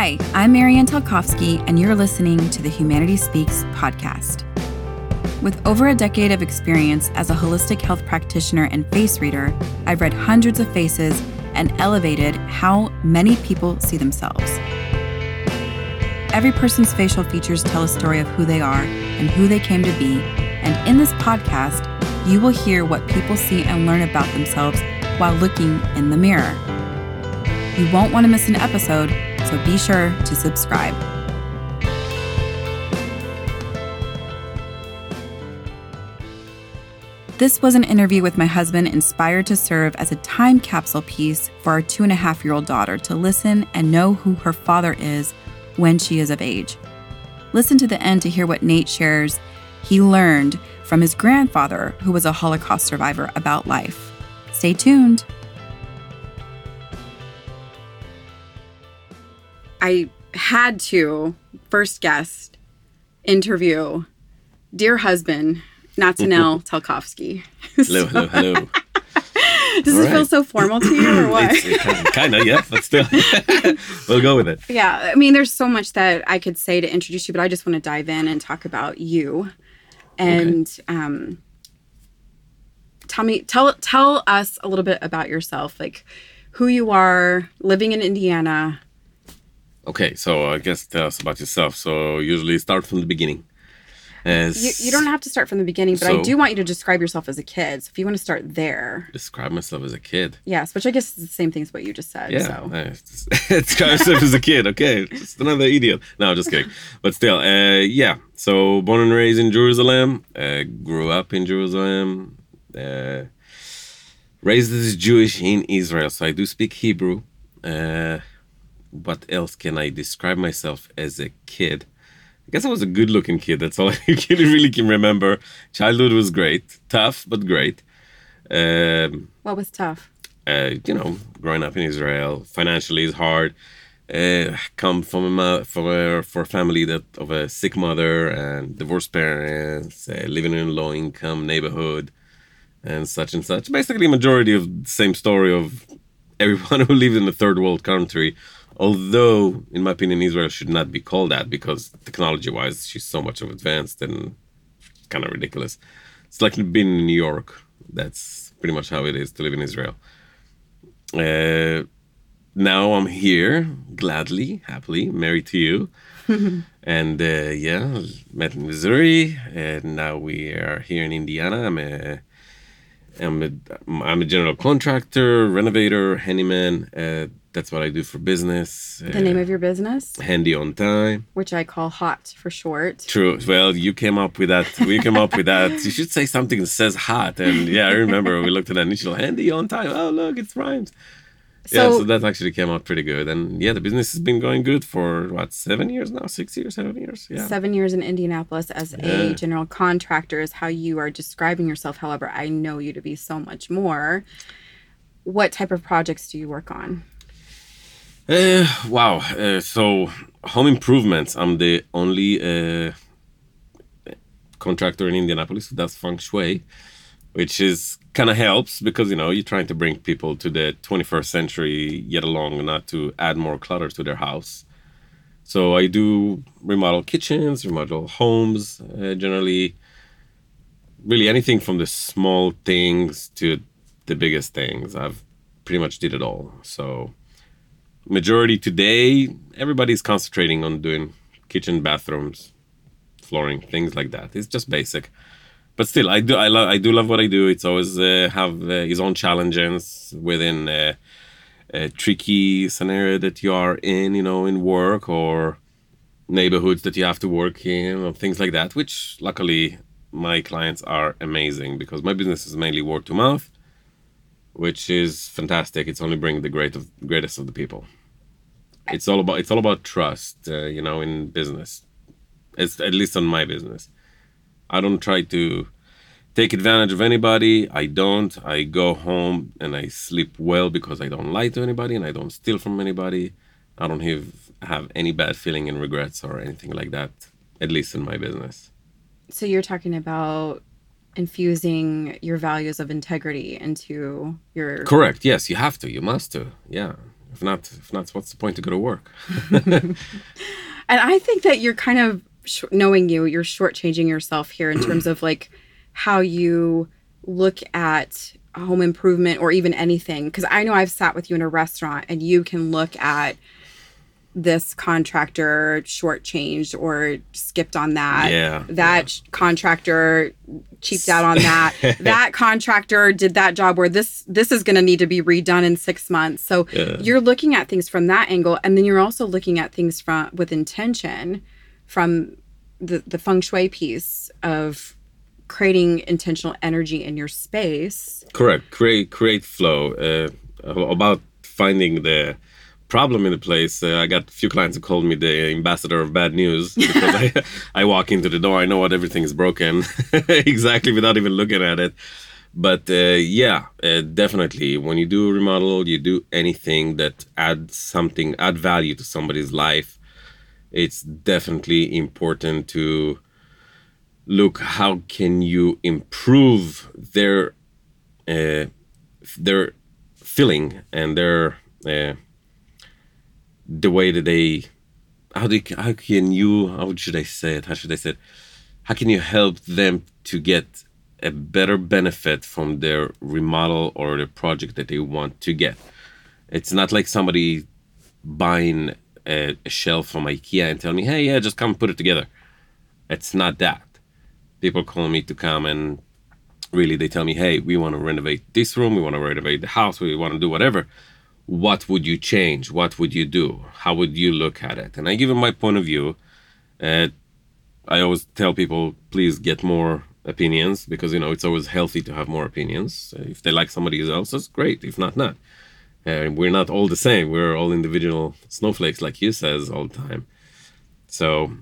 Hi, I'm Marianne Talkowski, and you're listening to the Humanity Speaks podcast. With over a decade of experience as a holistic health practitioner and face reader, I've read hundreds of faces and elevated how many people see themselves. Every person's facial features tell a story of who they are and who they came to be, and in this podcast, you will hear what people see and learn about themselves while looking in the mirror. You won't want to miss an episode, so be sure to subscribe. This was an interview with my husband, inspired to serve as a time capsule piece for our two and a half year old daughter to listen and know who her father is when she is of age. Listen to the end to hear what Nate shares he learned from his grandfather, who was a Holocaust survivor, about life. Stay tuned. I had to, first guest, interview dear husband, Natanel Talkovsky. Hello, hello, hello. Does All this feel so formal to you or what? kind of, yeah, but still, we'll go with it. Yeah, I mean, there's so much that I could say to introduce you, but I just want to dive in and talk about you. And um, tell me, tell tell us a little bit about yourself, like who you are, living in Indiana. Okay, so I guess tell us about yourself. So usually start from the beginning. As You, you don't have to start from the beginning, but I do want you to describe yourself as a kid. So if you want to start there, describe myself as a kid. yes, which I guess is the same thing as what you just said. Yeah, So uh, describe myself as a kid. Okay, just another idiot. No, just kidding. But still, uh, yeah. So born and raised in Jerusalem. Uh, grew up in Jerusalem. Uh, raised as Jewish in Israel. So I do speak Hebrew. What else can I describe myself as a kid? I guess I was a good looking kid. That's all I can- really can remember. Childhood was great, tough, but great. Um, what was tough? uh, you know, growing up in Israel, financially is hard. Uh, come from a from a, for a family that of a sick mother and divorced parents, uh, living in a low income neighborhood, and such and such. Basically, majority of the same story of everyone who lives in a third world country. Although, in my opinion, Israel should not be called that because technology-wise, she's so much of advanced and kind of ridiculous. It's like being in New York. That's pretty much how it is to live in Israel. Uh, now I'm here, gladly, happily, married to you. and uh, yeah, met in Missouri, and now we are here in Indiana. I'm a, I'm a, I'm a general contractor, renovator, handyman. Uh, that's what I do for business. The name of your business, Handy on time. which I call Hot for short. True. Well, you came up with that. We came up with that. You should say something that says hot. And yeah, I remember we looked at that initial handy on time. Oh, look, it's rhymes. yeah, So- so that actually came out pretty good. And yeah, the business has been going good for what, seven years now? Six years, seven years? Yeah. seven years in Indianapolis as Yeah. a general contractor is how you are describing yourself. However, I know you to be so much more. What type of projects do you work on? Uh, wow. Uh, so, home improvements. I'm the only uh, contractor in Indianapolis who does feng shui, which is kind of helps because you know you're trying to bring people to the 21st century, yet along not to add more clutter to their house. So I do remodel kitchens, remodel homes, uh, generally. Really, anything from the small things to the biggest things. I've pretty much did it all. So majority today everybody's concentrating on doing kitchen bathrooms flooring things like that it's just basic but still i do i love i do love what i do it's always uh, have uh, his own challenges within uh, a tricky scenario that you are in you know in work or neighborhoods that you have to work in or things like that which luckily my clients are amazing because my business is mainly word to mouth which is fantastic. It's only bringing the great of greatest of the people. It's all about it's all about trust, uh, you know, in business. It's at least on my business. I don't try to take advantage of anybody. I don't. I go home and I sleep well because I don't lie to anybody and I don't steal from anybody. I don't have have any bad feeling and regrets or anything like that. At least in my business. So you're talking about infusing your values of integrity into your Correct. Yes, you have to. You must to. Yeah. If not, if not, what's the point to go to work? and I think that you're kind of sh- knowing you, you're shortchanging yourself here in terms of like how you look at home improvement or even anything. Because I know I've sat with you in a restaurant and you can look at this contractor shortchanged or skipped on that. Yeah. That yeah. contractor cheaped out on that. that contractor did that job where this this is going to need to be redone in 6 months. So yeah. you're looking at things from that angle and then you're also looking at things from with intention from the the feng shui piece of creating intentional energy in your space. Correct. Create create flow uh, about finding the problem in the place. Uh, I got a few clients who called me the ambassador of bad news because I, I walk into the door, I know what everything is broken exactly without even looking at it. But uh, yeah, uh, definitely, when you do a remodel, you do anything that adds something, add value to somebody's life. It's definitely important to look how can you improve their uh, their feeling and their uh, the way that they how do you, how can you how should I say it? How should I say it? How can you help them to get a better benefit from their remodel or the project that they want to get? It's not like somebody buying a, a shelf from ikea and telling me hey yeah just come put it together. It's not that. People call me to come and really they tell me hey we want to renovate this room we want to renovate the house we want to do whatever what would you change? What would you do? How would you look at it? And I give them my point of view. Uh, I always tell people, please get more opinions because you know it's always healthy to have more opinions. If they like somebody else's, great. If not, not. Uh, we're not all the same. We're all individual snowflakes, like you says all the time. So,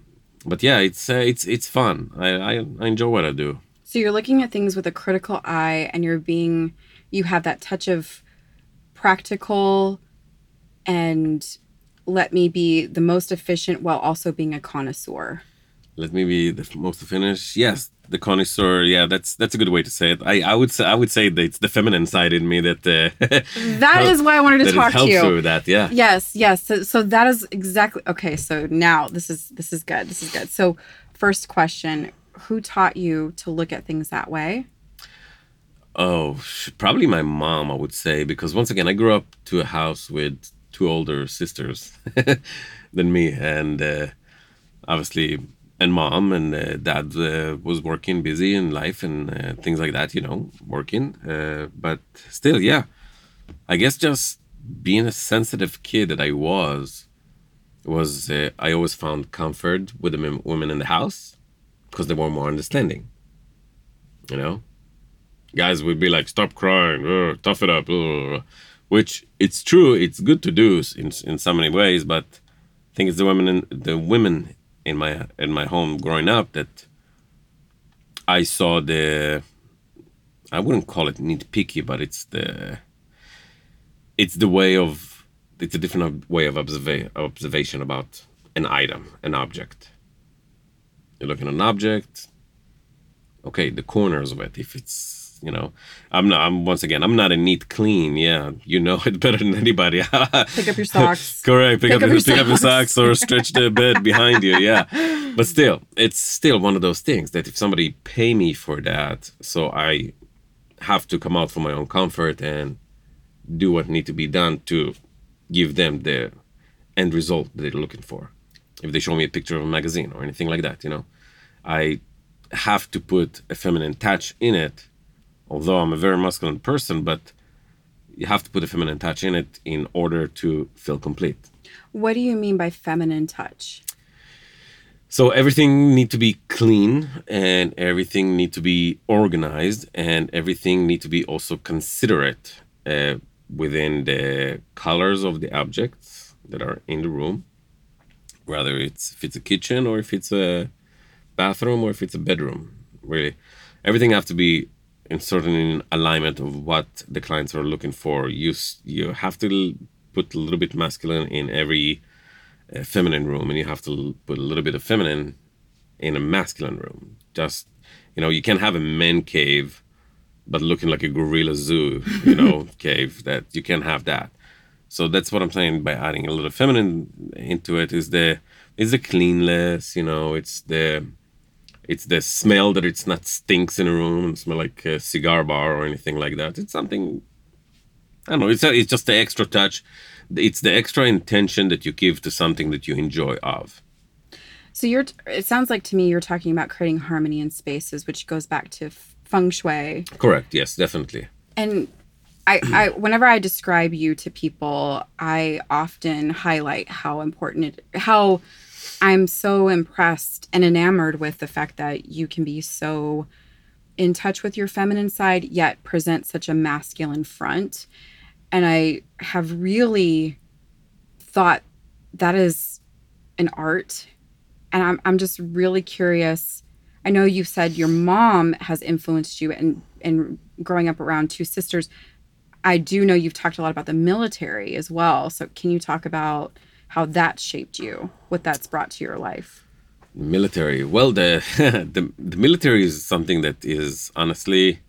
but yeah, it's uh, it's it's fun. I, I I enjoy what I do. So you're looking at things with a critical eye, and you're being you have that touch of practical and let me be the most efficient while also being a connoisseur. Let me be the most efficient. Yes, the connoisseur. Yeah, that's that's a good way to say it. I, I would say I would say that it's the feminine side in me that. Uh, that is why I wanted to talk to you. with that, yeah. Yes, yes. So, so that is exactly okay. So now this is this is good. This is good. So, first question: Who taught you to look at things that way? Oh, probably my mom, I would say, because once again, I grew up to a house with two older sisters than me, and uh, obviously, and mom and uh, dad uh, was working, busy in life and uh, things like that, you know, working. Uh, but still, yeah, I guess just being a sensitive kid that I was, was uh, I always found comfort with the women in the house because they were more understanding, you know guys would be like, "Stop crying, tough it up," which it's true. It's good to do in in so many ways, but I think it's the women in the women in my in my home growing up that I saw the. I wouldn't call it nitpicky, but it's the. It's the way of. It's a different way of observa- observation about an item, an object. You're looking at an object. Okay, the corners of it. If it's you know i'm not i'm once again i'm not a neat clean yeah you know it better than anybody. Pick up your socks. Correct pick, pick up, up, your, pick up your socks or stretch the bed behind you yeah. But still it's still one of those things that if somebody pay me for that so i have to come out for my own comfort and do what need to be done to give them the end result that they're looking for. If they show me a picture of a magazine or anything like that you know i have to put a feminine touch in it although I'm a very masculine person, but you have to put a feminine touch in it in order to feel complete. What do you mean by feminine touch? So everything need to be clean and everything need to be organized and everything need to be also considerate uh, within the colors of the objects that are in the room, whether it's if it's a kitchen or if it's a bathroom or if it's a bedroom. Really, everything have to be in certain alignment of what the clients are looking for. You you have to put a little bit masculine in every uh, feminine room, and you have to put a little bit of feminine in a masculine room. Just you know, you can have a men cave, but looking like a gorilla zoo, you know, cave. That you can't have that. So that's what I'm saying by adding a little feminine into it is the is the cleanliness, you know, it's the it's the smell that it's not stinks in a room and smell like a cigar bar or anything like that. It's something I don't know. It's a, it's just the extra touch. It's the extra intention that you give to something that you enjoy of. So you're. It sounds like to me you're talking about creating harmony in spaces, which goes back to feng shui. Correct. Yes, definitely. And I, I, whenever I describe you to people, I often highlight how important it, how I'm so impressed and enamored with the fact that you can be so in touch with your feminine side, yet present such a masculine front. And I have really thought that is an art and I'm I'm just really curious. I know you said your mom has influenced you in in growing up around two sisters. I do know you've talked a lot about the military as well. So can you talk about how that shaped you, what that's brought to your life? Military. Well, the the, the military is something that is honestly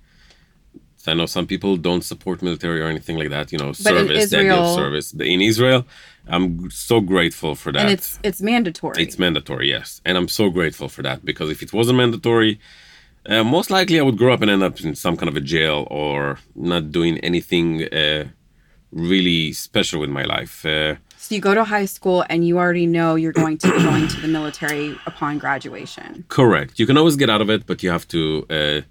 I know some people don't support military or anything like that. You know, but service, Israel, the idea of service. In Israel, I'm so grateful for that. And it's it's mandatory. It's mandatory, yes, and I'm so grateful for that because if it wasn't mandatory, uh, most likely I would grow up and end up in some kind of a jail or not doing anything uh, really special with my life. Uh, so you go to high school and you already know you're going to join to the military upon graduation. Correct. You can always get out of it, but you have to uh,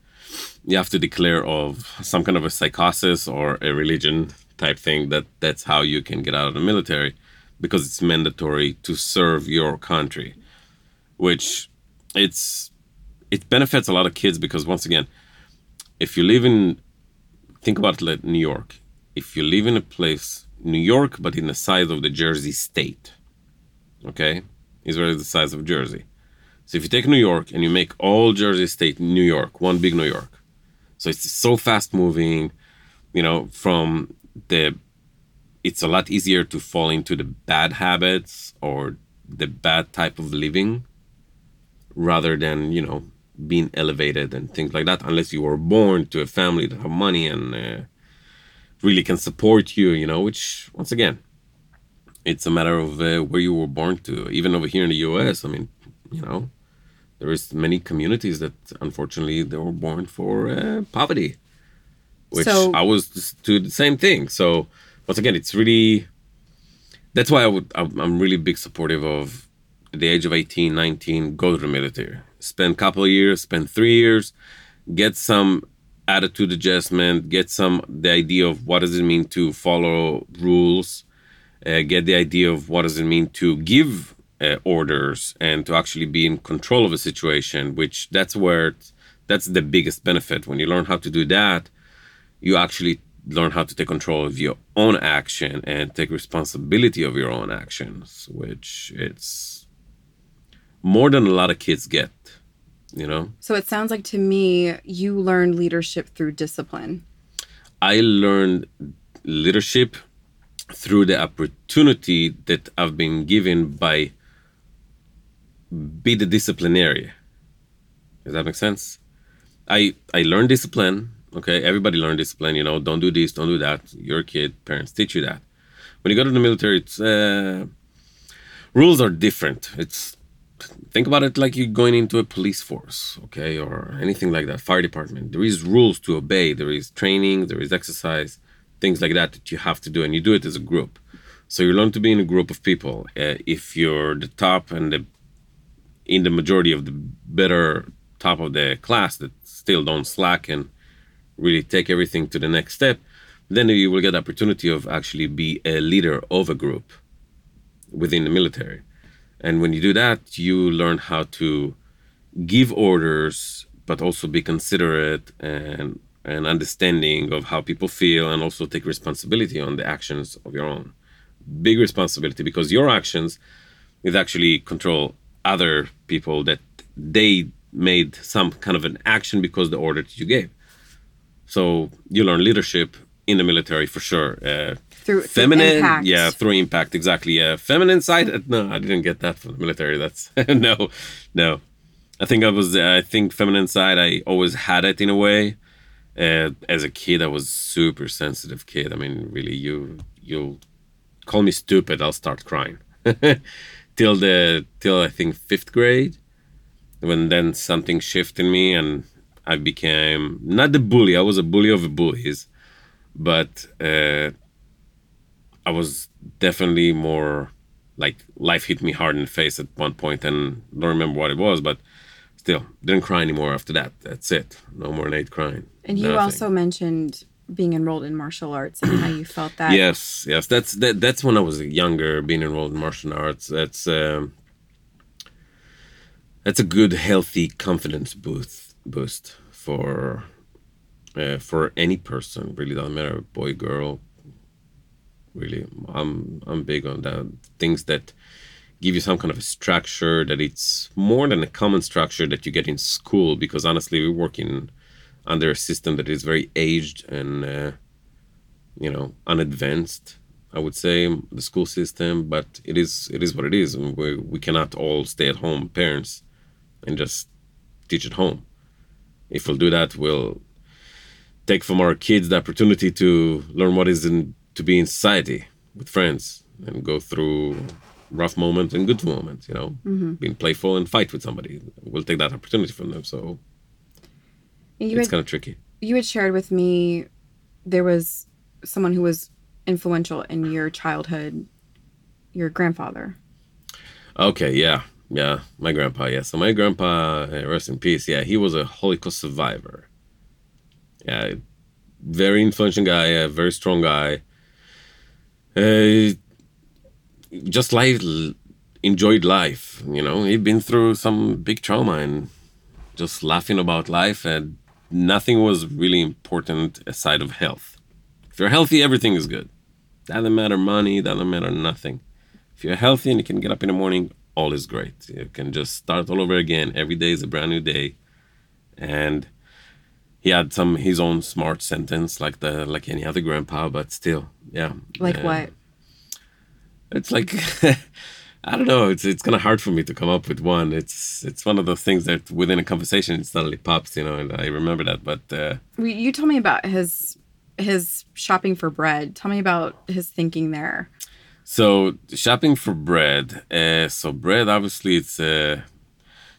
you have to declare of some kind of a psychosis or a religion type thing that that's how you can get out of the military because it's mandatory to serve your country which it's it benefits a lot of kids because once again if you live in think about like new york if you live in a place new york but in the size of the jersey state okay? Israel is the size of jersey. So if you take new york and you make all jersey state new york one big new york so it's so fast moving you know from the it's a lot easier to fall into the bad habits or the bad type of living rather than you know being elevated and things like that unless you were born to a family that have money and uh, really can support you you know which once again it's a matter of uh, where you were born to. Even over here in the us i mean you know there is many communities that unfortunately they were born for uh, poverty which so, i was to the same thing. So once again it's really that's why i would i'm really big supportive of the age of 18 19 go to the military. Spend a couple of years spend three years get some attitude adjustment get some the idea of what does it mean to follow rules uh, get the idea of what does it mean to give uh, orders and to actually be in control of a situation which that's where that's the biggest benefit. When you learn how to do that you actually learn how to take control of your own action and take responsibility of your own actions which it's more than a lot of kids get you know so it sounds like to me you learned leadership through discipline i learned leadership through the opportunity that i've been given by be the disciplinarian. Does that make sense? I I learned discipline. Okay, everybody learned discipline. You know, don't do this, don't do that. You're kid. Parents teach you that. When you go to the military, it's uh, rules are different. It's think about it like you're going into a police force, okay, or anything like that. Fire department. There is rules to obey. There is training. There is exercise. Things like that that you have to do, and you do it as a group. So you learn to be in a group of people. Uh, if you're the top and the in the majority of the better top of the class that still don't slack and really take everything to the next step, then you will get the opportunity of actually be a leader of a group within the military. And when you do that, you learn how to give orders, but also be considerate and and understanding of how people feel and also take responsibility on the actions of your own. Big responsibility because your actions is actually control other people that they made some kind of an action because the order that you gave. So you learn leadership in the military for sure. Uh, through feminine, through yeah, through impact, exactly. Yeah, feminine side. Uh, no, I didn't get that from the military. That's no, no. I think I was. I think feminine side. I always had it in a way. Uh, as a kid, I was super sensitive kid. I mean, really, you you call me stupid, I'll start crying. till the till I think fifth grade, when then something shifted in me and I became not the bully. I was a bully of bullies, but uh, I was definitely more like life hit me hard in the face at one point and don't remember what it was, but still didn't cry anymore after that. That's it. No more Nate crying. And you Nothing. also mentioned being enrolled in martial arts and how you felt that. Yes, yes. That's that. That's when I was younger, being enrolled in martial arts. That's um, that's a good, healthy confidence boost boost for uh, for any person. Really, doesn't matter boy, girl. Really, I'm I'm big on that. Things that give you some kind of a structure that it's more than a common structure that you get in school. Because honestly, we work in under a system that is very aged and uh, you know unadvanced i would say the school system but it is it is what it is we, we cannot all stay at home parents and just teach at home if we'll do that we'll take from our kids the opportunity to learn what is in to be in society with friends and go through rough moments and good moments you know mm-hmm. being playful and fight with somebody we'll take that opportunity from them so you it's kind of tricky. You had shared with me there was someone who was influential in your childhood, your grandfather. Okay, yeah, yeah, my grandpa. Yeah, so my grandpa, uh, rest in peace. Yeah, he was a Holocaust survivor. Yeah, very influential guy, a very strong guy. Uh, just life, enjoyed life. You know, he'd been through some big trauma and just laughing about life and nothing was really important aside of health. If you're healthy, everything is good. Doesn't matter money, doesn't matter nothing. If you're healthy and you can get up in the morning, all is great. You can just start all over again. Every day is a brand new day. And he had some his own smart sentence like the like any other grandpa, but still, yeah. Like uh, what? It's like I don't know. It's it's kind of hard for me to come up with one. It's it's one of those things that within a conversation it suddenly pops, you know. And I remember that. But uh, you told me about his his shopping for bread. Tell me about his thinking there. So shopping for bread. Uh, so bread, obviously, it's a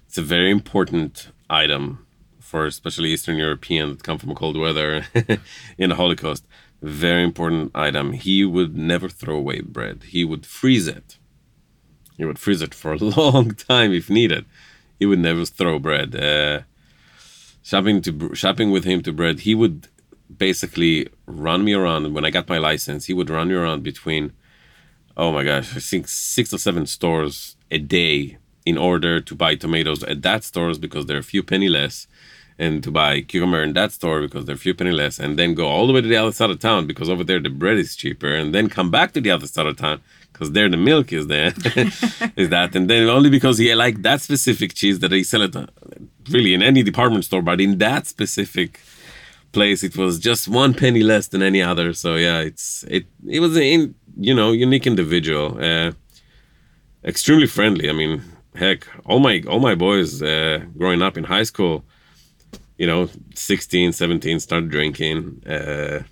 it's a very important item for especially Eastern European that come from cold weather in the Holocaust. Very important item. He would never throw away bread. He would freeze it he would freeze it for a long time if needed. He would never throw bread. Uh, shopping to shopping with him to bread, he would basically run me around. When I got my license, he would run me around between, oh my gosh, I think six or seven stores a day in order to buy tomatoes at that stores because they're a few penny less and to buy cucumber in that store because they're a few penny less, and then go all the way to the other side of town because over there the bread is cheaper, and then come back to the other side of town because there the milk is there, is that, and then only because he liked that specific cheese that they sell it uh, really in any department store, but in that specific place it was just one penny less than any other. So yeah, it's it it was a you know unique individual, uh, extremely friendly. I mean, heck, all my all my boys uh, growing up in high school you know 16 17 started drinking uh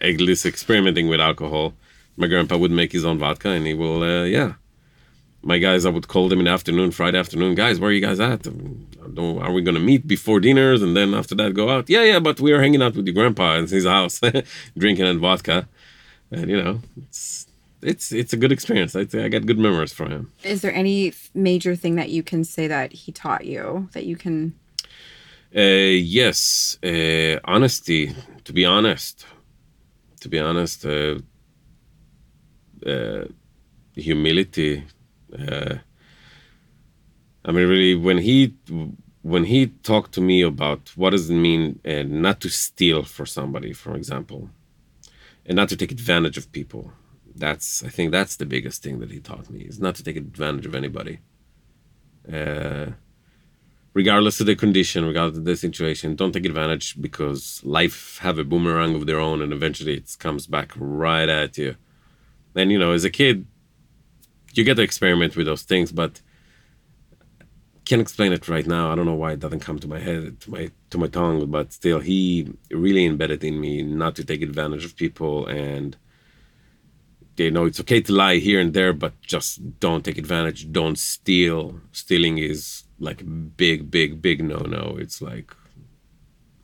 at least experimenting with alcohol. My grandpa would make his own vodka and he will uh, yeah. My guys i would call them in the afternoon friday afternoon guys where are you guys at? Are we gonna meet before dinners? And then after that go out. Yeah yeah but we are hanging out with your grandpa in his house drinking and vodka. And you know it's it's it's a good experience. I i got good memories from him. Is there any major thing that you can say that he taught you that you can yes, uh, honesty. To be honest, to be honest, uh, uh humility. Uh, I mean, really, when he when he talked to me about what does it mean uh, not to steal for somebody, for example, and not to take advantage of people. That's I think that's the biggest thing that he taught me is not to take advantage of anybody. Uh, regardless of the condition, regardless of the situation, don't take advantage because life have a boomerang of their own and eventually it comes back right at you. And you know, as a kid, you get to experiment with those things, but can't explain it right now. I don't know why it doesn't come to my head, to my to my tongue, but still he really embedded in me not to take advantage of people and you know it's okay to lie here and there, but just don't take advantage. Don't steal. Stealing is like big, big, big no no. It's like,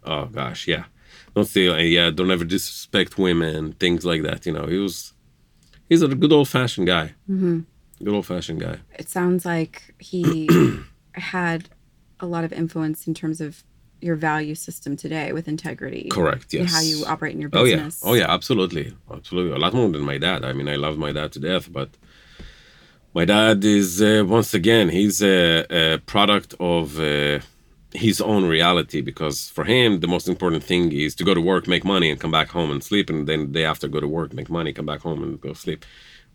oh gosh, yeah, don't steal. And yeah, don't ever disrespect women, things like that. You know, he was he's a good old fashioned guy. Mm-hmm. Good old fashioned guy. It sounds like he had a lot of influence in terms of your value system today with integrity. Correct. Yes. How you operate in your business. Oh yeah. Oh yeah. Absolutely. Absolutely. A lot more than my dad. I mean, I love my dad to death, but my dad is uh, once again he's a, a product of uh, his own reality because for him the most important thing is to go to work, make money, and come back home and sleep, and then the day after go to work, make money, come back home and go sleep,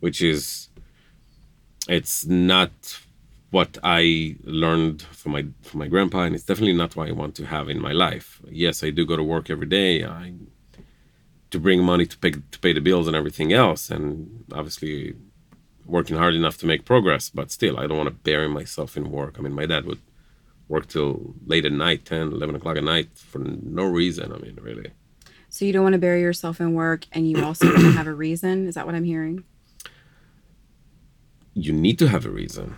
which is it's not what I learned from my from my grandpa, and it's definitely not what I want to have in my life. Yes, I do go to work every day. I to bring money to pay to pay the bills and everything else, and obviously working hard enough to make progress. But still, I don't want to bury myself in work. I mean, my dad would work till late at night, 10, 11 o'clock at night for no reason. I mean, really. So you don't want to bury yourself in work, and you also want to have a reason. Is that what I'm hearing? you need to have a reason.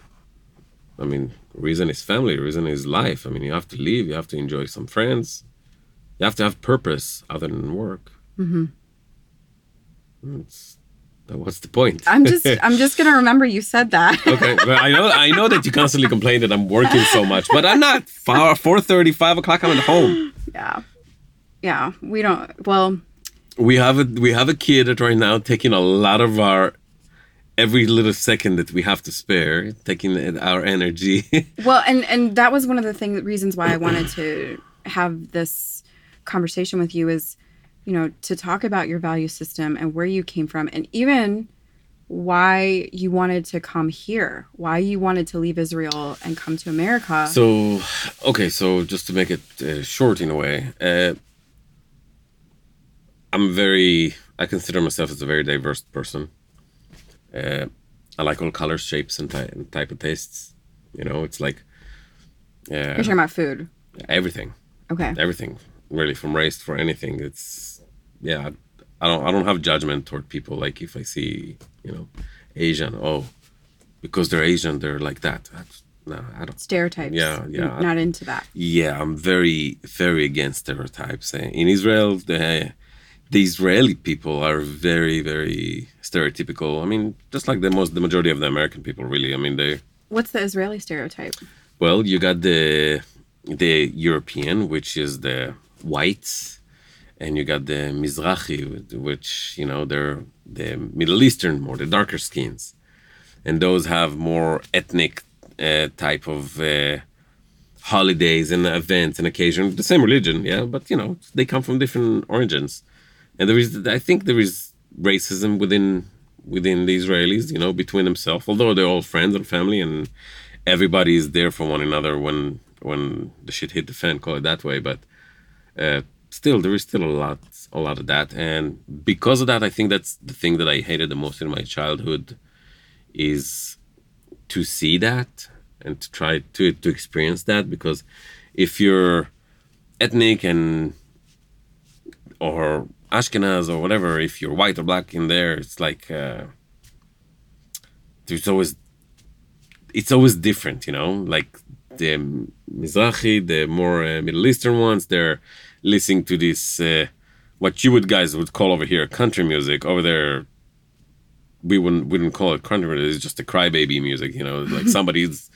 I mean, reason is family, reason is life. I mean, you have to leave, you have to enjoy some friends, you have to have purpose other than work. Mm-hmm. It's, what's the point? I'm just I'm just gonna remember you said that. okay, but I know I know that you constantly complain that I'm working so much, but I'm not. Four, 4.30, 5 o'clock, I'm at home. yeah, yeah. We don't. Well, We have a we have a kid that right now taking a lot of our every little second that we have to spare, taking our energy. well, and and that was one of the things reasons why I wanted to have this conversation with you is, you know, to talk about your value system and where you came from, and even why you wanted to come here, why you wanted to leave Israel and come to America. So, okay, so just to make it uh, short in a way, uh, I'm very, I consider myself as a very diverse person. Uh, I like all colors, shapes, and, ty- and type of tastes. You know, it's like yeah You're talking about food. everything, Okay. everything, really, from race for anything. It's yeah, I don't, I don't have judgment toward people. Like if I see, you know, Asian, oh, because they're Asian, they're like that. No, I don't. Stereotypes. Yeah, yeah. Not into that. Yeah, I'm very, very against stereotypes. Uh, In Israel, the the Israeli people are very, very stereotypical. I mean, just like the most, the majority of the American people, really. I mean, they What's the Israeli stereotype? well, you got the the European, which is the whites, and you got the Mizrahi, which you know they're the Middle Eastern, more the darker skins, and those have more ethnic uh, type of uh, holidays and events and occasion. The same religion, yeah, but you know they come from different origins, and there is, I think, there is racism within within the Israelis, you know, between themselves. Although they're all friends and family, and everybody is there for one another when when the shit hit the fan, call it that way. But uh, still, there is still a lot a lot of that, and because of that, I think that's the thing that I hated the most in my childhood is to see that and to try to to experience that because if you're ethnic and or Ashkenaz or whatever, if you're white or black in there, it's like uh, there's always it's always different, you know. Like the Mizrahi, the more uh, Middle Eastern ones, they're listening to this uh, what you would guys would call over here country music. Over there, we wouldn't wouldn't call it country. music, It's just a crybaby music, you know, like somebody's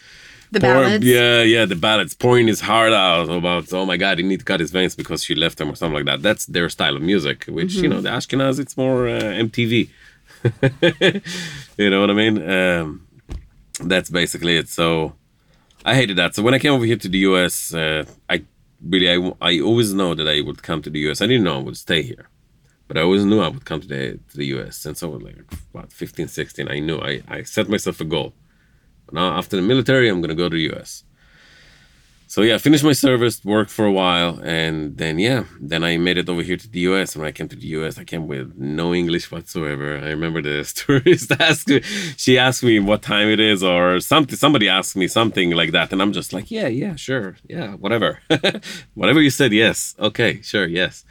The ballads. Yeah, yeah, the ballads pouring his heart out about oh my god, he need to cut his veins because she left him or something like that. That's their style of music, which you know the Ashkenaz it's more uh, MTV. you know what I mean? Um, that's basically it. So I hated that. So when I came over here to the US, uh, I really I, I always know that I would come to the US. I didn't know I would stay here. But I always knew I would come to the to the US since I was like what 15, 16. I knew I, I set myself a goal. Now after the military, I'm gonna go to the US. So yeah, finished my service, worked for a while, and then yeah, then I made it over here to the US. And when I came to the US, I came with no English whatsoever. I remember the tourist asked me, she asked me what time it is or something. Somebody asked me something like that, and I'm just like, yeah, yeah, sure, yeah, whatever, whatever you said, yes, okay, sure, yes.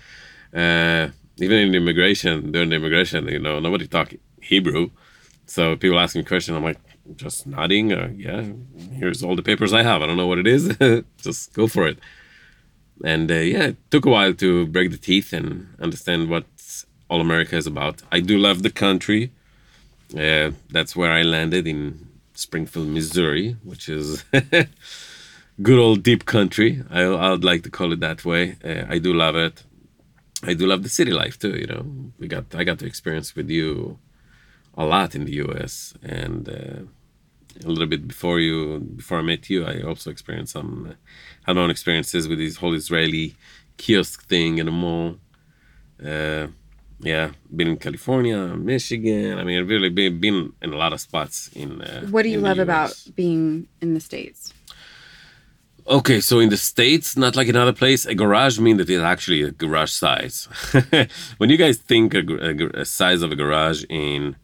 Uh, even in immigration, during the immigration, you know, nobody talk Hebrew. So people ask me a question, I'm like, just nodding. Uh, yeah, here's all the papers I have. I don't know what it is. just go for it. And uh, yeah, it took a while to break the teeth and understand what All America is about. I do love the country. Uh, that's where I landed in Springfield, Missouri, which is good old deep country. I, I would like to call it that way. Uh, I do love it. I do love the city life too. You know, we got I got to experience with you a lot in the U.S. and uh, a little bit before you before I met you, I also experienced some uh, had my own experiences with this whole Israeli kiosk thing in a mall. Uh, yeah, been in California, Michigan. I mean, I've really been been in a lot of spots in. Uh, what do you love about being in the states? Okay, so in the States, not like another place, a garage means that it's actually a garage size. when you guys think a, a, a, size of a garage in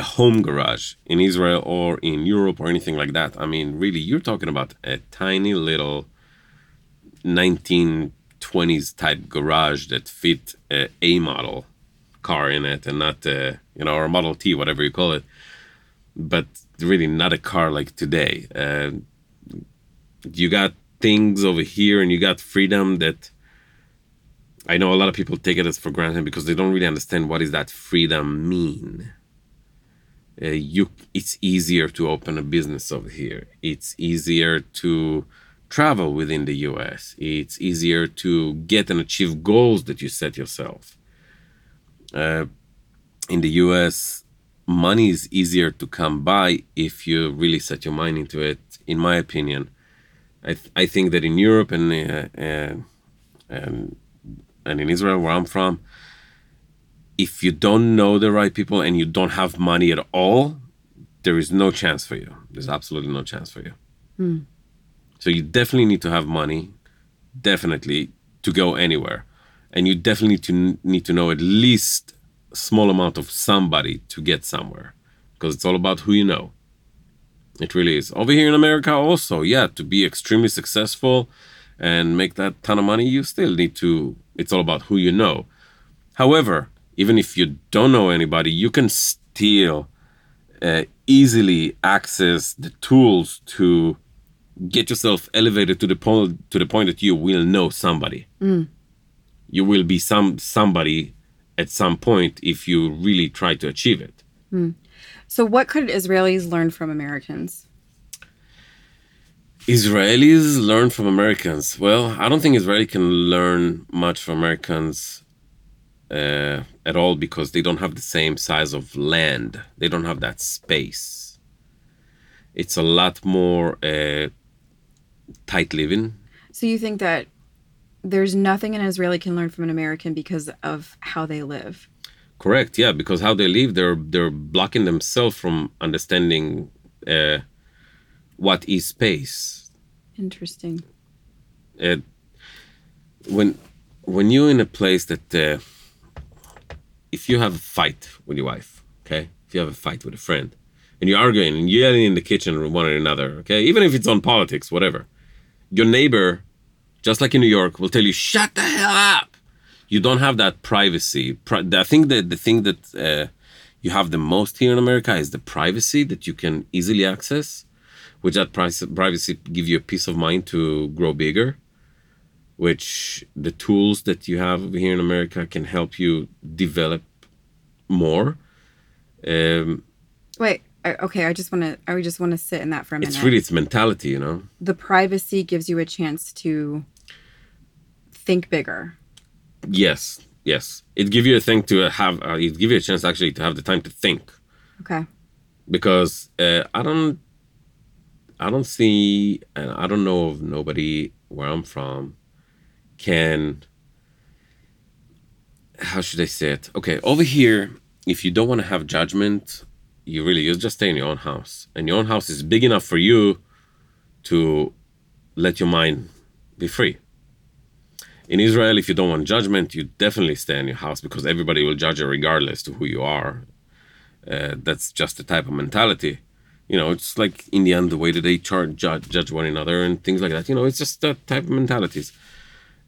a home garage in Israel or in Europe or anything like that, I mean, really, you're talking about a tiny little 1920s type garage that fit a A model car in it and not, a, you know, or a Model T, whatever you call it. But really not a car like today. Uh, you got things over here and you got freedom that I know a lot of people take it as for granted because they don't really understand what does that freedom mean. Uh, you, it's easier to open a business over here. It's easier to travel within the U.S. It's easier to get and achieve goals that you set yourself. Uh, in the U.S., money is easier to come by if you really set your mind into it. In my opinion, I, th- I think that in Europe and, uh, and and and in Israel, where I'm from, if you don't know the right people and you don't have money at all, there is no chance for you. There's absolutely no chance for you. Mm. So you definitely need to have money, definitely to go anywhere, and you definitely need to need to know at least a small amount of somebody to get somewhere, because it's all about who you know. It really is. Over here in America, also, yeah, to be extremely successful and make that ton of money, you still need to, it's all about who you know. However, even if you don't know anybody, you can still uh, easily access the tools to get yourself elevated to the point to the point that you will know somebody. Mm. You will be some somebody at some point if you really try to achieve it. Mm. So, what could Israelis learn from Americans? Israelis learn from Americans. Well, I don't think Israeli can learn much from Americans uh, at all because they don't have the same size of land. They don't have that space. It's a lot more uh, tight living. So, you think that there's nothing an Israeli can learn from an American because of how they live? Correct. Yeah, because how they live, they're they're blocking themselves from understanding uh, what is space. Interesting. Uh, when when you're in a place that uh, if you have a fight with your wife, okay, if you have a fight with a friend, and you're arguing and yelling in the kitchen with one another, okay, even if it's on politics, whatever, your neighbor, just like in New York, will tell you, "Shut the hell up." you don't have that privacy. I think that the thing that uh, you have the most here in America is the privacy that you can easily access. Which that privacy give you a peace of mind to grow bigger. Which the tools that you have here in America can help you develop more. Um, Wait, okay. I just want to. I just want to sit in that for a minute. It's really its mentality, you know. The privacy gives you a chance to think bigger Yes, yes. It give you a thing to have. Uh, it give you a chance actually to have the time to think. Okay. Because uh, I don't, I don't see, and I don't know of nobody where I'm from, can. How should I say it? Okay, over here, if you don't want to have judgment, you really you just stay in your own house, and your own house is big enough for you to let your mind be free in Israel, if you don't want judgment, you definitely stay in your house because everybody will judge you regardless to who you are. Uh, that's just the type of mentality. You know, it's like in the end, the way that they charge, judge, judge one another and things like that. You know, it's just that type of mentalities.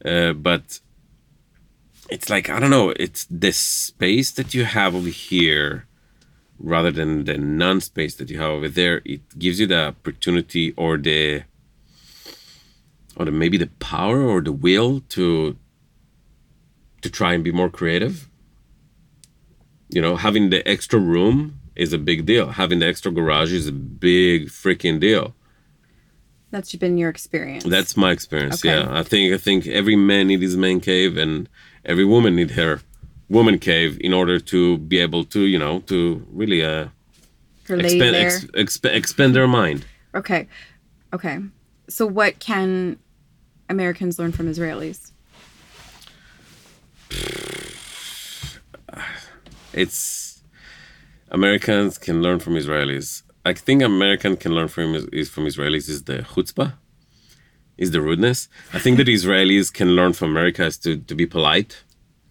Uh, but it's like, I don't know, it's the space that you have over here rather than the non space that you have over there, it gives you the opportunity or the or the, maybe the power or the will to to try and be more creative. You know, having the extra room is a big deal. Having the extra garage is a big freaking deal. That's been your experience. That's my experience. Okay. Yeah, I think I think every man need his man cave, and every woman need her woman cave in order to be able to, you know, to really uh, expand ex, exp- expand their mind. okay. Okay. So what can Americans learn from Israelis? It's Americans can learn from Israelis. I think American can learn from is, from Israelis is the chutzpah, is the rudeness. I think that Israelis can learn from America is to, to be polite,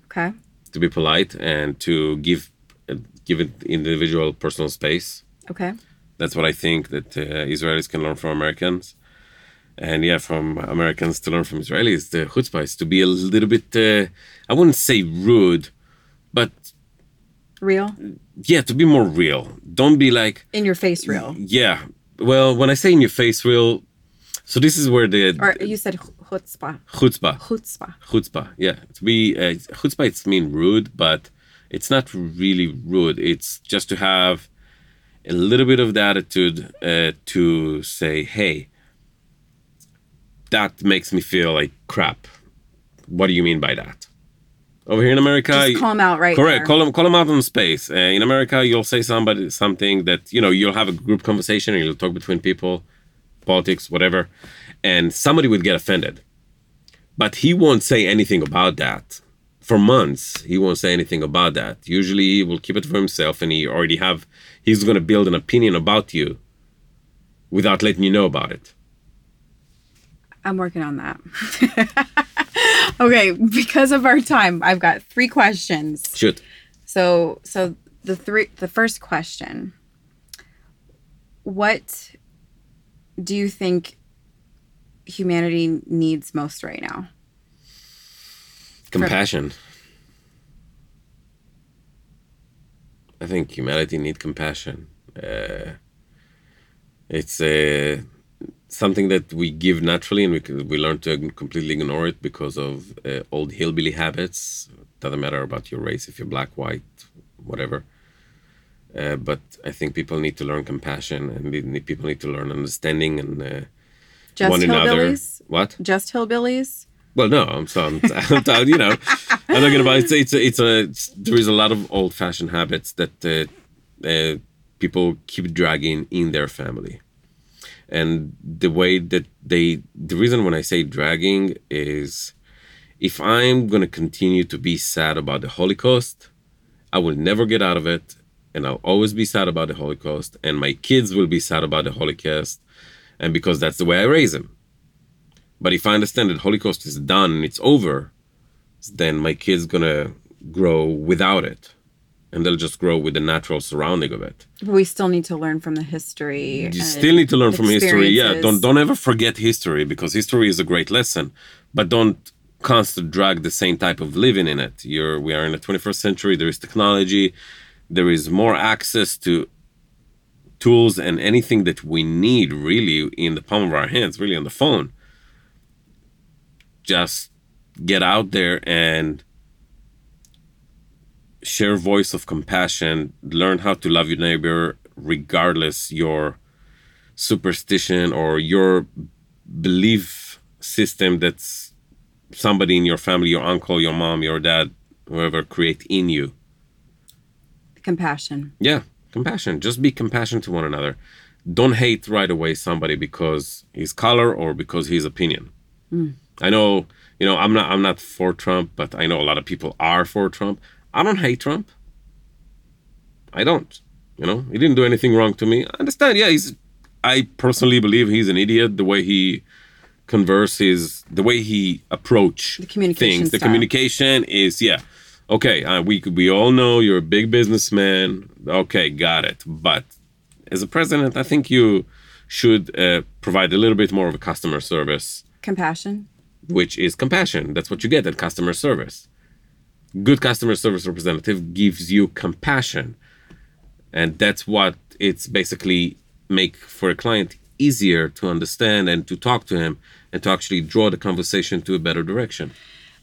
Okay. to be polite, and to give uh, give it individual personal space. Okay. That's what I think that uh, Israelis can learn from Americans. And yeah, from Americans to learn from Israelis, the chutzpah is to be a little bit, uh, I wouldn't say rude, but Real? yeah, to be more real. Don't be like, In your face real. yeah. Well, when I say in your face real, so this is where the Or you said chutzpah. chutzpah, Chutzpah. chutzpah, yeah. To be uh, chutzpah, it's mean rude, but it's not really rude. It's just to have a little bit of the attitude uh, to say, hey, that makes me feel like crap. What do you mean by that? Over here in America, Just call 'em out right Correct. there. Call them, call them out on space. Uh, in America, you'll say somebody something that you know you'll have a group conversation and you'll talk between people, politics, whatever, and somebody would get offended, but he won't say anything about that for months. He won't say anything about that. Usually, he will keep it for himself, and he already have he's going to build an opinion about you without letting you know about it. I'm working on that. okay, because of our time, I've got three questions. Shoot. So, so the three, the first question: What do you think humanity needs most right now? compassion i think humanity need compassion uh, it's uh, something that we give naturally and we, we learn to completely ignore it because of uh, old hillbilly habits. Doesn't matter about your race if you're black white whatever. Uh, but i think people need to learn compassion and they need, people need to learn understanding and uh, Just one another. hillbillies? what? Just hillbillies? well, no, I'm so I'm, I'm you know, I'm talking about it's it's a, it's a it's, there is a lot of old-fashioned habits that uh, uh, people keep dragging in their family, and the way that they the reason when I say dragging is if I'm gonna continue to be sad about the Holocaust, I will never get out of it, and I'll always be sad about the Holocaust, and my kids will be sad about the Holocaust, and because that's the way I raise them. But if I understand that Holocaust is done and it's over, then my kid's gonna grow without it, and they'll just grow with the natural surrounding of it. We still need to learn from the history. You still need to learn from history. Yeah, don't don't ever forget history because history is a great lesson, but don't constantly drag the same type of living in it. You're we are in the 21st century. There is technology, there is more access to tools and anything that we need really in the palm of our hands, really on the phone. Just get out there and share voice of compassion learn how to love your neighbor regardless your superstition or your belief system that's somebody in your family your uncle your mom your dad whoever create in you. Compassion. yeah compassion. Just be compassionate to one another. Don't hate right away somebody because his color or because his opinion. Mm. I know you know i'm not i'm not for trump but i know a lot of people are for trump i don't hate trump. I don't you know? He didn't do anything wrong to me. I understand yeah he's i personally believe he's an idiot the way he converses the way he approach The communication things. The communication is yeah. Okay uh, we we all know you're a big businessman. Okay got it. But as a president i think you should uh, provide a little bit more of a customer service. Compassion. which is compassion. That's what you get at customer service good customer service representative gives you compassion and that's what it's basically make for a client easier to understand and to talk to him and to actually draw the conversation to a better direction.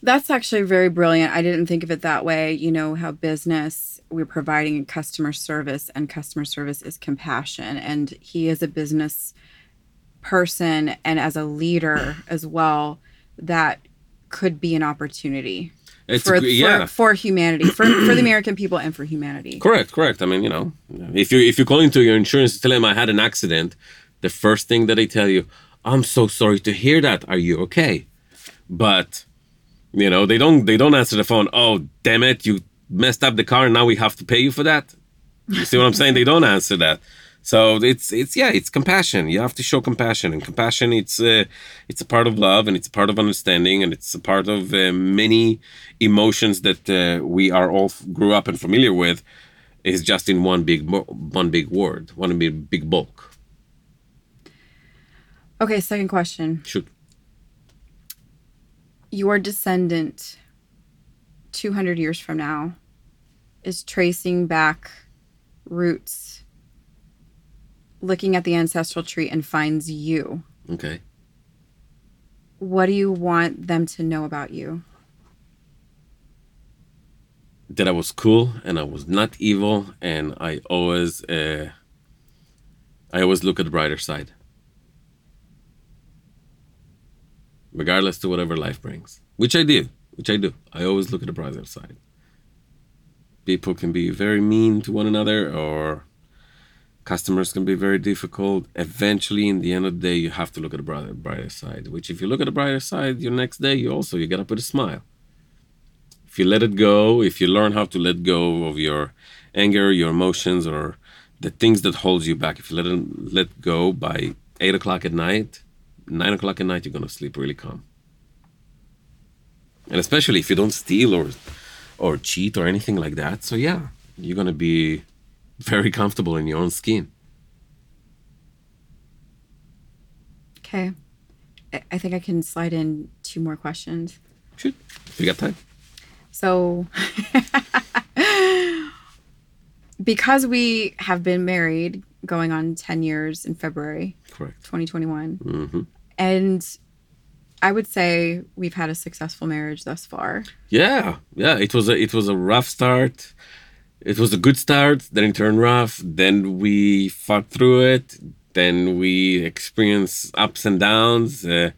That's actually very brilliant. I didn't think of it that way. You know, how business, we're providing customer service, and customer service is compassion. And he is a business person and as a leader as well, that could be an opportunity. It's for, yeah. for, for humanity, for, for the American people and for humanity. Correct, correct. I mean, you know, if you if you call into your insurance to tell them I had an accident, the first thing that they tell you, I'm so sorry to hear that. Are you okay? But you know, they don't they don't answer the phone. Oh, damn it, you messed up the car and now we have to pay you for that. You see what I'm saying? They don't answer that. So it's it's yeah, it's compassion. You have to show compassion, and compassion it's uh, it's a part of love, and it's a part of understanding, and it's a part of uh, many emotions that uh, we are all grew up and familiar with. Is just in one big one big word, one big big bulk. Okay, second question. Shoot. Your descendant, two hundred years from now, is tracing back roots looking at the ancestral tree and finds you. Okay. What do you want them to know about you? That I was cool and I was not evil, and I always, uh, I always look at the brighter side, regardless to whatever life brings. Which I do, which I do. I always look at the brighter side. People can be very mean to one another, or customers can be very difficult. Eventually, in the end of the day, you have to look at the brighter, brighter side. Which, if you look at the brighter side, your next day, you also you get up with a smile. If you let it go, if you learn how to let go of your anger, your emotions, or the things that holds you back, if you let it let go by eight o'clock at night, nine o'clock at night, you're gonna sleep really calm. And especially if you don't steal or or cheat or anything like that. So yeah, you're gonna be very comfortable in your own skin. Okay. I- think I can slide in two more questions. Shoot, we got time. So, because we have been married going on 10 years in February Correct. 2021, hmm and I would say we've had a successful marriage thus far. Yeah, yeah. It was a it was a rough start. It was a good start. Then it turned rough. Then we fought through it. Then we experienced ups and downs, uh,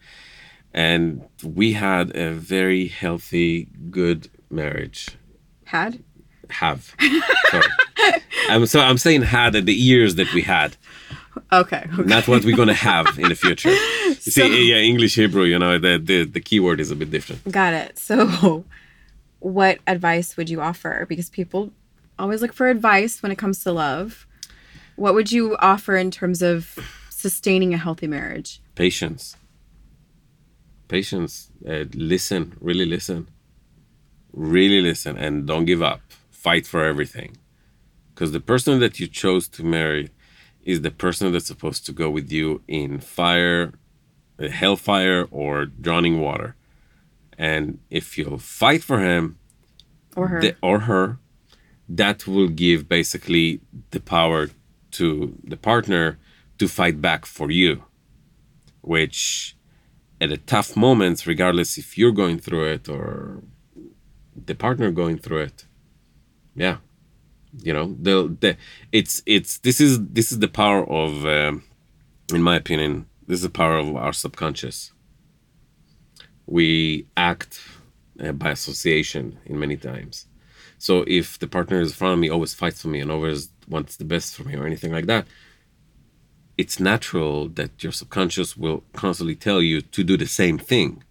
and we had a very healthy, good marriage. Had? Have. Sorry. I'm so I'm saying had at the years that we had, Okay. okay. not what we're gonna have in the future. You So- see, yeah, English Hebrew, you know, the the the keyword is a bit different. Got it. So, what advice would you offer? Because people always look for advice when it comes to love. What would you offer in terms of sustaining a healthy marriage? patience patience uh, listen really listen really listen and don't give up fight for everything because the person that you chose to marry is the person that's supposed to go with you in fire uh, hellfire or drowning water and if you'll fight for him Or her? the- or her that will give basically the power to the partner to fight back for you which at a tough moments regardless if you're going through it or the partner going through it yeah you know the, the it's it's this is this is the power of um, in my opinion this is the power of our subconscious. We act uh, by association in many times so if the partner is in front of me always fights for me and always wants the best for me or anything like that it's natural that your subconscious will constantly tell you to do the same thing.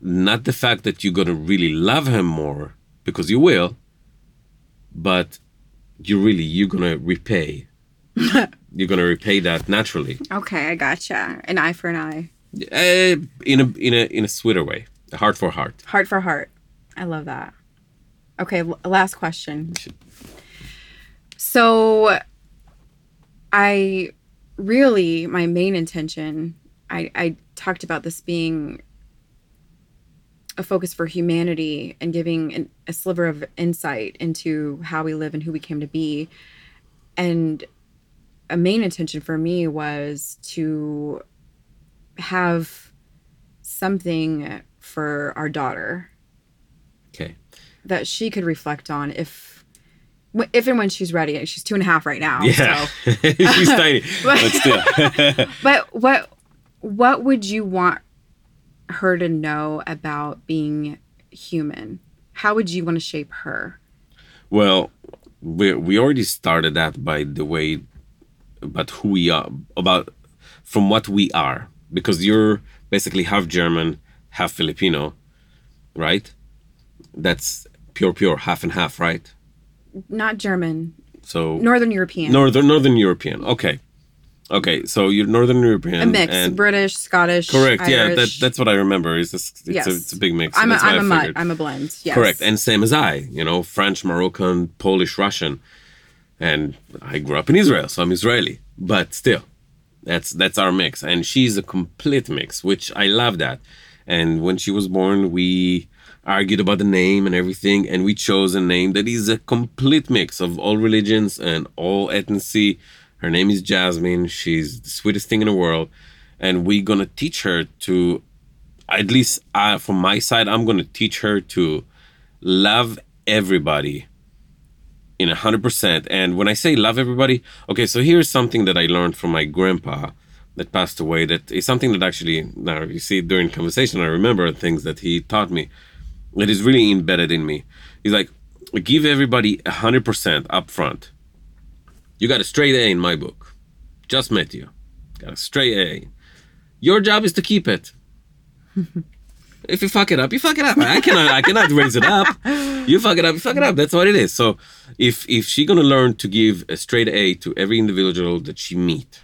Not the fact that you're going to really love him more, because you will, but you really, you're going to repay. you're going to repay that naturally okay, I gotcha. An eye for an eye, uh, in, a, in, a, in a sweeter way, heart for heart. heart for heart. I love that. Okay, last question. So, I really, my main intention, I, I talked about this being a focus for humanity and giving an, a sliver of insight into how we live and who we came to be. And a main intention for me was to have something for our daughter. That she could reflect on if if and when she's ready. She's two and a half right now. Yeah. So. She's tiny, but still. But what what would you want her to know about being human? How would you want to shape her? Well, we we already started that by the way about who we are, about from what we are, because you're basically half German, half Filipino, right? That's pure, pure, half and half, right? Not German, So Northern European. northern Northern European. Okay, okay. So you're Northern European. a mix, British, Scottish. correct. Yeah, that, that's what I remember. Is this? It's, Yes. a, it's a big mix. I'm a, I'm a mutt. I'm a blend. Yes. Correct. And same as I, you know, French, Moroccan, Polish, Russian. And I grew up in Israel, so I'm Israeli. But still, that's that's our mix. And she's a complete mix, which I love that. And when she was born, we argued about the name and everything, and we chose a name that is a complete mix of all religions and all ethnicity. Her name is Jasmine. She's the sweetest thing in the world. And we're gonna teach her to at least uh, from my side, I'm to teach her to love everybody in a hundred percent. And when I say love everybody, okay, so here's something that I learned from my grandpa that passed away. That is something that actually now you see during conversation, I remember things that he taught me that is really embedded in me. He's like, give everybody a hundred percent up front. You got a straight A in my book. Just met you. Got a straight A. Your job is to keep it. if you fuck it up, you fuck it up. I cannot I cannot raise it up. You fuck it up, you fuck it up. That's what it is. So if if she gonna learn to give a straight A to every individual that she meet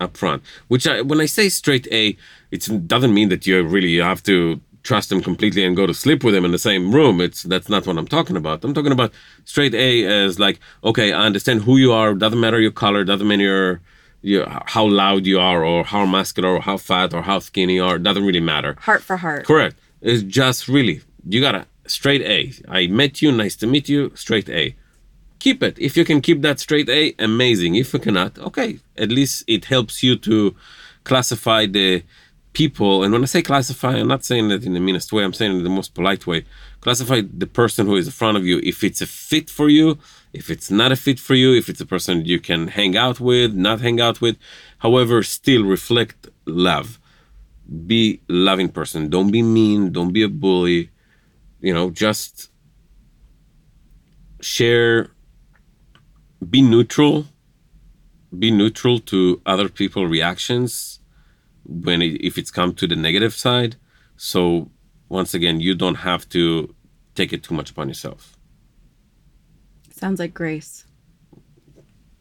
up front, which I when I say straight A, it doesn't mean that you really have to trust him completely and go to sleep with him in the same room. It's that's not what I'm talking about. I'm talking about straight A as like, okay, I understand who you are, doesn't matter your color, doesn't matter your you, how loud you are or how muscular or how fat or how skinny you are, doesn't really matter. Heart for heart. Correct. It's just really you got a straight A. I met you, nice to meet you, straight A. Keep it. If you can keep that straight A, amazing. If you cannot, okay. At least it helps you to classify the people. And when I say classify, I'm not saying that in the meanest way. I'm saying in the most polite way. Classify the person who is in front of you. If it's a fit for you, if it's not a fit for you, if it's a person you can hang out with, not hang out with. However, still reflect love be loving person don't be mean don't be a bully you know just share be neutral be neutral to other people reactions when it, if it's come to the negative side so once again you don't have to take it too much upon yourself Sounds like grace.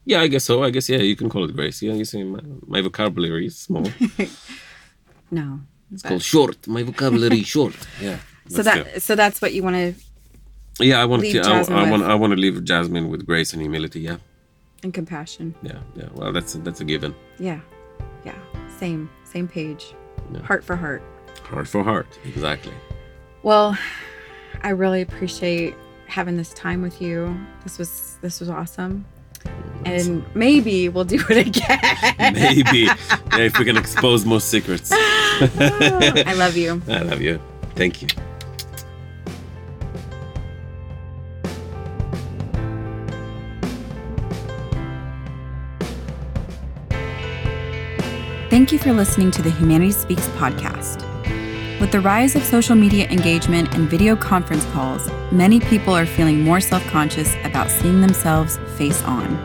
yeah i guess so i guess yeah you can call it grace yeah you see my, my vocabulary is small No. it's called short my vocabulary is short yeah So But that so that's what you want to Yeah, I want to. I, I want. I want to leave Jasmine with grace and humility. Yeah, and compassion. yeah, yeah. Well, that's that's a given. Yeah. Yeah. Same. Same page. Yeah. Heart for heart. Heart for heart. Exactly. Well, I really appreciate having this time with you. This was this was awesome. And maybe we'll do it again. Maybe yeah, if we can expose more secrets. I love you. I love you. Thank you. Thank you for listening to the Humanity Speaks podcast. With the rise of social media engagement and video conference calls, many people are feeling more self conscious about seeing themselves face on.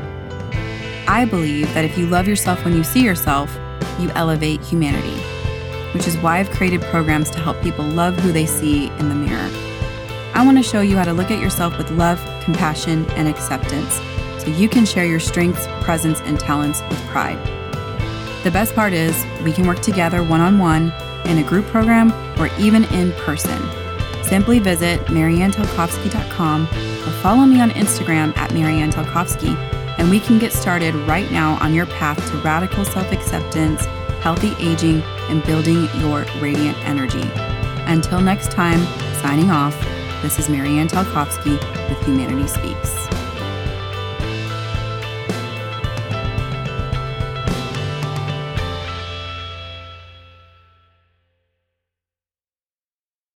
I believe that if you love yourself when you see yourself, you elevate humanity, which is why I've created programs to help people love who they see in the mirror. I want to show you how to look at yourself with love, compassion, and acceptance so you can share your strengths, presence, and talents with pride. The best part is we can work together one on one in a group program or even in person. Simply visit mariannetelkovsky.com or follow me on Instagram at Marianne Telkovsky, and we can get started right now on your path to radical self acceptance, healthy aging, and building your radiant energy. Until next time, signing off, this is Marianne Telkovsky with Humanity Speaks.